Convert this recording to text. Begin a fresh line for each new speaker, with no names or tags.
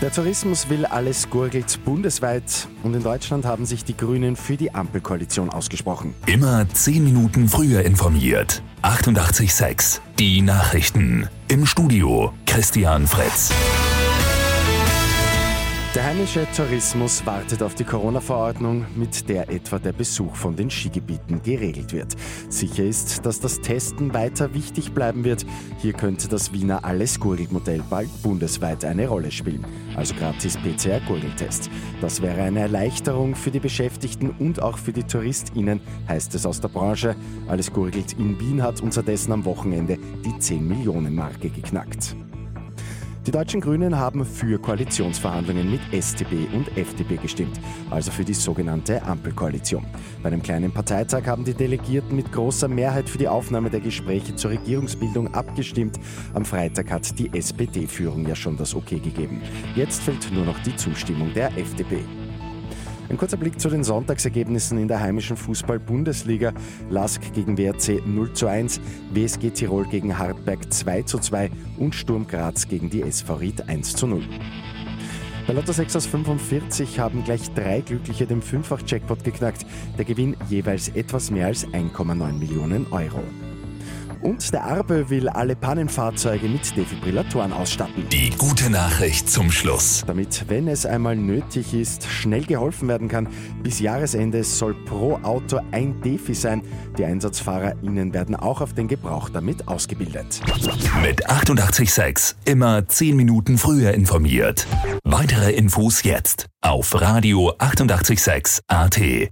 Der Tourismus will alles gurgelt bundesweit und in Deutschland haben sich die Grünen für die Ampelkoalition ausgesprochen.
Immer 10 Minuten früher informiert. 88.6 Die Nachrichten. Im Studio Christian Fritz.
Der heimische Tourismus wartet auf die Corona-Verordnung, mit der etwa der Besuch von den Skigebieten geregelt wird. Sicher ist, dass das Testen weiter wichtig bleiben wird. Hier könnte das Wiener Alles-Gurgelt-Modell bald bundesweit eine Rolle spielen. Also gratis PCR-Gurgeltest. Das wäre eine Erleichterung für die Beschäftigten und auch für die TouristInnen, heißt es aus der Branche. Alles Gurgelt in Wien hat unterdessen am Wochenende die 10-Millionen-Marke geknackt. Die deutschen Grünen haben für Koalitionsverhandlungen mit STB und FDP gestimmt, also für die sogenannte Ampelkoalition. Bei einem kleinen Parteitag haben die Delegierten mit großer Mehrheit für die Aufnahme der Gespräche zur Regierungsbildung abgestimmt. Am Freitag hat die SPD-Führung ja schon das Okay gegeben. Jetzt fehlt nur noch die Zustimmung der FDP. Ein kurzer Blick zu den Sonntagsergebnissen in der heimischen Fußball-Bundesliga. Lask gegen WRC 0 zu 1, WSG Tirol gegen Hartberg 2 zu 2 und Sturm Graz gegen die SV Ried 1 zu 0. Bei Lotto 6 aus 45 haben gleich drei Glückliche den Fünffach-Jackpot geknackt. Der Gewinn jeweils etwas mehr als 1,9 Millionen Euro. Und der Arbe will alle Pannenfahrzeuge mit Defibrillatoren ausstatten.
Die gute Nachricht zum Schluss.
Damit, wenn es einmal nötig ist, schnell geholfen werden kann. Bis Jahresende soll pro Auto ein Defi sein. Die EinsatzfahrerInnen werden auch auf den Gebrauch damit ausgebildet.
Mit 886 immer 10 Minuten früher informiert. Weitere Infos jetzt auf Radio 886 AT.